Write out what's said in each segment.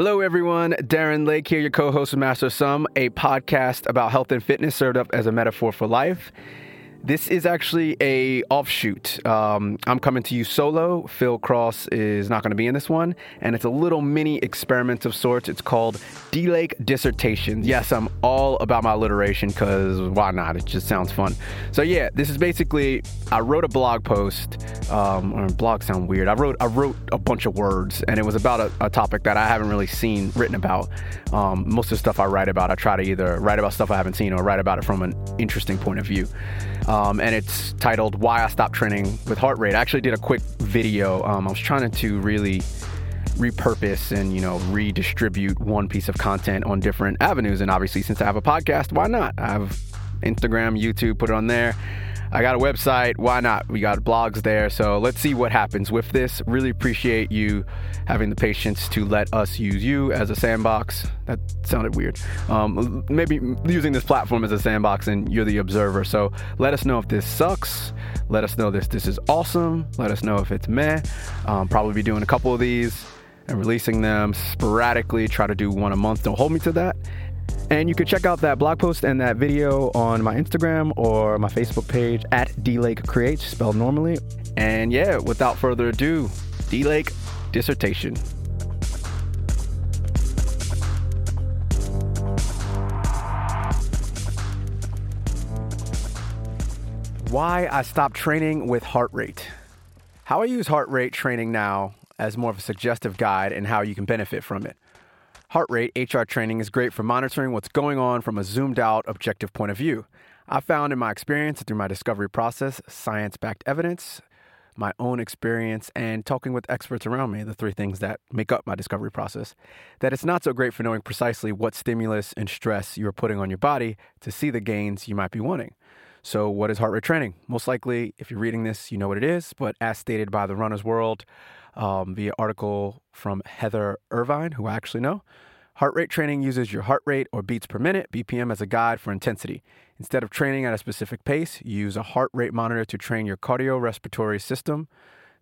Hello, everyone. Darren Lake here, your co host of Master Some, a podcast about health and fitness served up as a metaphor for life. This is actually a offshoot. Um, I'm coming to you solo. Phil Cross is not going to be in this one, and it's a little mini experiment of sorts. It's called D Lake Dissertations. Yes, I'm all about my alliteration because why not? It just sounds fun. So yeah, this is basically I wrote a blog post. Um, blog sound weird. I wrote I wrote a bunch of words, and it was about a, a topic that I haven't really seen written about. Um, most of the stuff I write about, I try to either write about stuff I haven't seen or write about it from an interesting point of view um, and it's titled "Why I Stopped Training with Heart Rate." I actually did a quick video. Um, I was trying to really repurpose and you know redistribute one piece of content on different avenues, and obviously, since I have a podcast, why not? I have Instagram, YouTube, put it on there. I got a website. Why not? We got blogs there. So let's see what happens with this. Really appreciate you having the patience to let us use you as a sandbox. That sounded weird. Um, maybe using this platform as a sandbox and you're the observer. So let us know if this sucks. Let us know this this is awesome. Let us know if it's meh. Um, probably be doing a couple of these and releasing them sporadically. Try to do one a month. Don't hold me to that. And you can check out that blog post and that video on my Instagram or my Facebook page at D Lake Creates, spelled normally. And yeah, without further ado, D Lake dissertation. Why I stopped training with heart rate. How I use heart rate training now as more of a suggestive guide and how you can benefit from it. Heart rate HR training is great for monitoring what's going on from a zoomed out, objective point of view. I found in my experience through my discovery process, science backed evidence, my own experience, and talking with experts around me, the three things that make up my discovery process, that it's not so great for knowing precisely what stimulus and stress you are putting on your body to see the gains you might be wanting. So, what is heart rate training? Most likely, if you're reading this, you know what it is, but as stated by the Runner's World, um, via article from Heather Irvine, who I actually know. Heart rate training uses your heart rate or beats per minute, BPM, as a guide for intensity. Instead of training at a specific pace, you use a heart rate monitor to train your cardiorespiratory system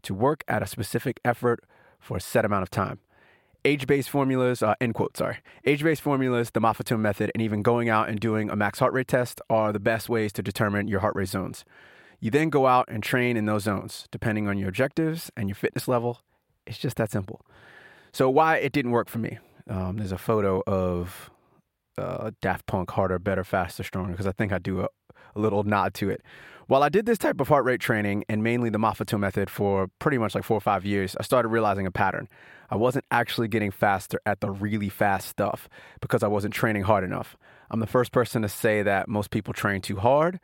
to work at a specific effort for a set amount of time. Age-based formulas, uh, end quote, sorry. Age-based formulas, the Maffetone method, and even going out and doing a max heart rate test are the best ways to determine your heart rate zones. You then go out and train in those zones, depending on your objectives and your fitness level. It's just that simple. So, why it didn't work for me? Um, there's a photo of uh, Daft Punk, harder, better, faster, stronger, because I think I do a, a, little nod to it. While I did this type of heart rate training and mainly the Maffetone method for pretty much like four or five years, I started realizing a pattern. I wasn't actually getting faster at the really fast stuff because I wasn't training hard enough. I'm the first person to say that most people train too hard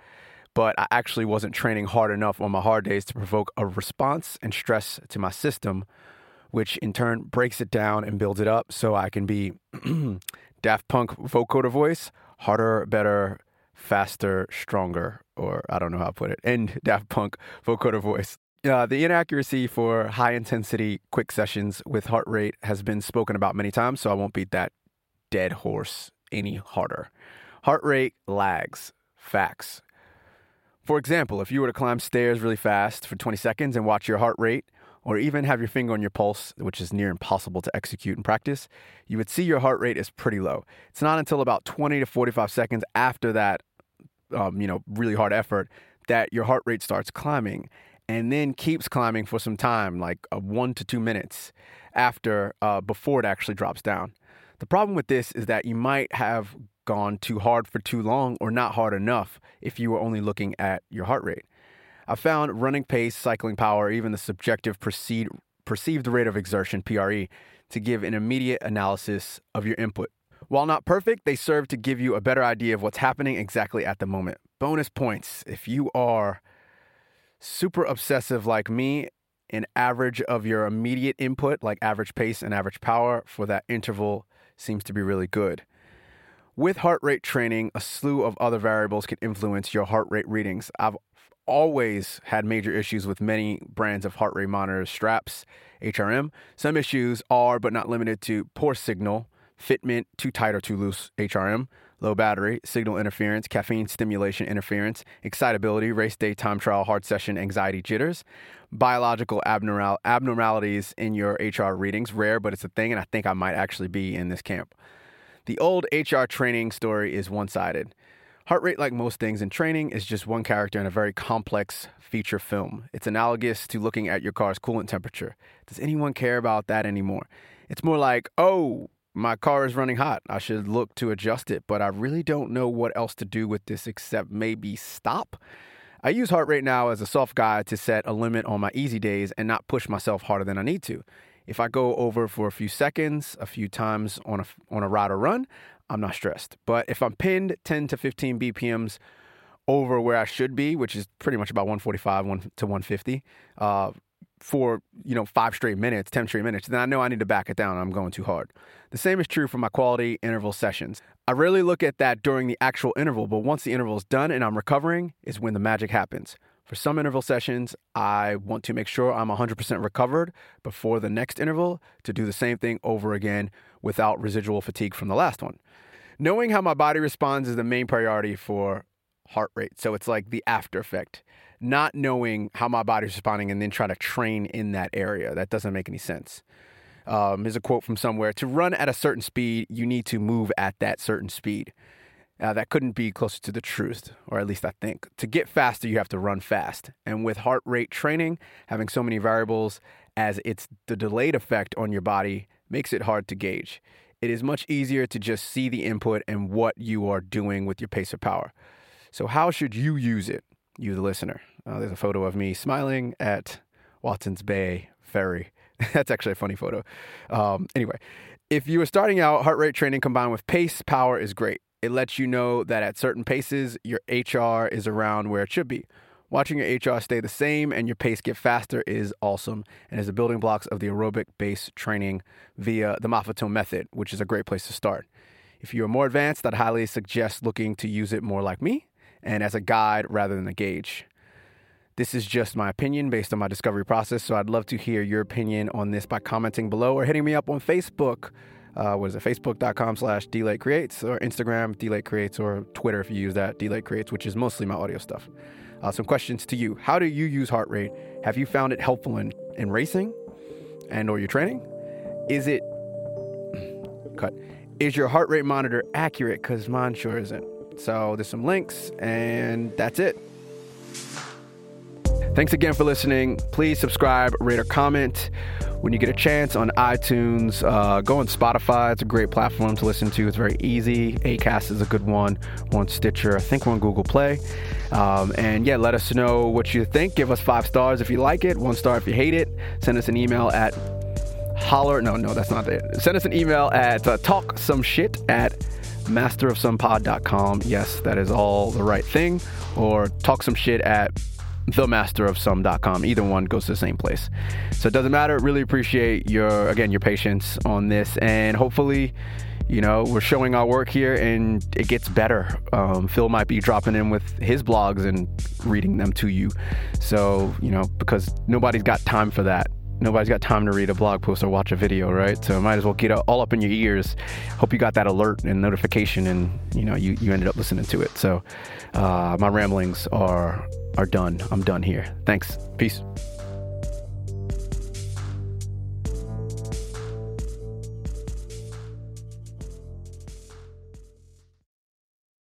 but I actually wasn't training hard enough on my hard days to provoke a response and stress to my system, which in turn breaks it down and builds it up so I can be Daft Punk vocoder voice, harder, better, faster, stronger, or I don't know how to put it, and Daft Punk vocoder voice. Uh, the inaccuracy for high intensity quick sessions with heart rate has been spoken about many times, so I won't beat that dead horse any harder. Heart rate lags. Facts. For example, if you were to climb stairs really fast for 20 seconds and watch your heart rate, or even have your finger on your pulse, which is near impossible to execute in practice, you would see your heart rate is pretty low. It's not until about 20 to 45 seconds after that, um, you know, really hard effort that your heart rate starts climbing and then keeps climbing for some time, like uh, one to two minutes after, uh, before it actually drops down. The problem with this is that you might have gone too hard for too long or not hard enough if you were only looking at your heart rate. I found running pace, cycling power, even the subjective perceived, perceived rate of exertion, PRE, to give an immediate analysis of your input. While not perfect, they serve to give you a better idea of what's happening exactly at the moment. Bonus points if you are super obsessive like me, an average of your immediate input, like average pace and average power, for that interval seems to be really good. With heart rate training, a slew of other variables can influence your heart rate readings. I've always had major issues with many brands of heart rate monitors, straps, HRM. Some issues are, but not limited to, poor signal, fitment, too tight or too loose, HRM, low battery, signal interference, caffeine stimulation interference, excitability, race day, time trial, hard session, anxiety, jitters, biological abnormal- abnormalities in your HR readings. Rare, but it's a thing, and I think I might actually be in this camp. The old HR training story is one sided. Heart rate, like most things in training, is just one character in a very complex feature film. It's analogous to looking at your car's coolant temperature. Does anyone care about that anymore? It's more like, oh, my car is running hot. I should look to adjust it, but I really don't know what else to do with this except maybe stop. I use heart rate now as a soft guide to set a limit on my easy days and not push myself harder than I need to. If I go over for a few seconds, a few times on a on a ride or run, I'm not stressed. But if I'm pinned 10 to 15 BPMs over where I should be, which is pretty much about 145 1 to 150, uh, for you know five straight minutes, 10 straight minutes, then I know I need to back it down. I'm going too hard. The same is true for my quality interval sessions. I rarely look at that during the actual interval, but once the interval is done and I'm recovering, is when the magic happens. For some interval sessions, I want to make sure I'm 100% recovered before the next interval to do the same thing over again without residual fatigue from the last one. Knowing how my body responds is the main priority for heart rate. So it's like the after effect. Not knowing how my body's responding and then trying to train in that area. That doesn't make any sense. Um, here's a quote from somewhere To run at a certain speed, you need to move at that certain speed. Uh, that couldn't be closer to the truth, or at least I think. To get faster, you have to run fast. And with heart rate training, having so many variables as it's the delayed effect on your body makes it hard to gauge. It is much easier to just see the input and what you are doing with your pace of power. So, how should you use it, you, the listener? Uh, there's a photo of me smiling at Watson's Bay Ferry. That's actually a funny photo. Um, anyway, if you are starting out, heart rate training combined with pace power is great. It lets you know that at certain paces, your HR is around where it should be. Watching your HR stay the same and your pace get faster is awesome and is the building blocks of the aerobic base training via the Maffetone method, which is a great place to start. If you are more advanced, I'd highly suggest looking to use it more like me and as a guide rather than a gauge. This is just my opinion based on my discovery process, so I'd love to hear your opinion on this by commenting below or hitting me up on Facebook. Uh, what is it? Facebook.com slash D Lake Creates or Instagram, D Lake Creates, or Twitter if you use that, D Lake Creates, which is mostly my audio stuff. Uh, some questions to you. How do you use heart rate? Have you found it helpful in, in racing and or your training? Is it cut? Is your heart rate monitor accurate? Because mine sure isn't. So there's some links, and that's it. Thanks again for listening. Please subscribe, rate, or comment when you get a chance on iTunes. Uh, go on Spotify. It's a great platform to listen to. It's very easy. Acast is a good one. We're on Stitcher. I think we're on Google Play. Um, and yeah, let us know what you think. Give us five stars if you like it, one star if you hate it. Send us an email at holler. No, no, that's not it. Send us an email at uh, talk some shit at masterofsomepod.com. Yes, that is all the right thing. Or talk some shit at themasterofsome.com. Either one goes to the same place. So it doesn't matter. Really appreciate your, again, your patience on this. And hopefully, you know, we're showing our work here and it gets better. Um, Phil might be dropping in with his blogs and reading them to you. So, you know, because nobody's got time for that nobody's got time to read a blog post or watch a video, right? So might as well get all up in your ears. Hope you got that alert and notification, and you know you you ended up listening to it. So uh, my ramblings are are done. I'm done here. Thanks. Peace.